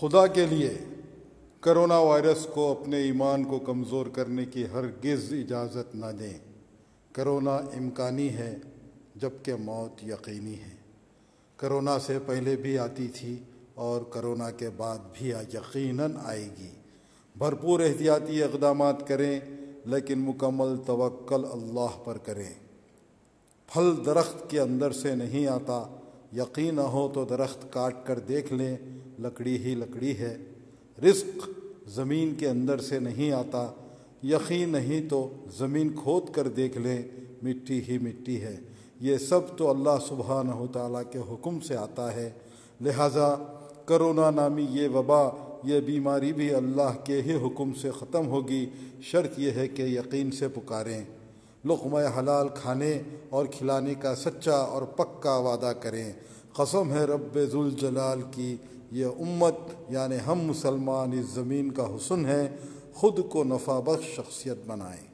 خدا کے لیے کرونا وائرس کو اپنے ایمان کو کمزور کرنے کی ہرگز اجازت نہ دیں۔ کرونا امکانی ہے جبکہ موت یقینی ہے۔ کرونا سے پہلے بھی آتی تھی اور کرونا کے بعد بھی یقیناً آئے گی۔ بھرپور احتیاطی اقدامات کریں، لیکن مکمل توکل اللہ پر کریں۔ پھل درخت کے اندر سے نہیں آتا، یقین نہ ہو تو درخت کاٹ کر دیکھ لیں۔ لکڑی ہی لکڑی ہے۔ رزق زمین کے اندر سے نہیں آتا، یقین نہیں تو زمین کھود کر دیکھ لیں، مٹی ہی مٹی ہے۔ یہ سب تو اللہ سبحانہ تعالیٰ کے حکم سے آتا ہے۔ لہٰذا کرونا نامی یہ وبا، یہ بیماری بھی اللہ کے ہی حکم سے ختم ہوگی۔ شرط یہ ہے کہ یقین سے پکاریں۔ لقمہ حلال کھانے اور کھلانے کا سچا اور پکا وعدہ کریں۔ قسم ہے رب ذوالجلال کی، یہ امت یعنی ہم مسلمان اس زمین کا حسن ہے، خود کو نفع بخش شخصیت بنائیں۔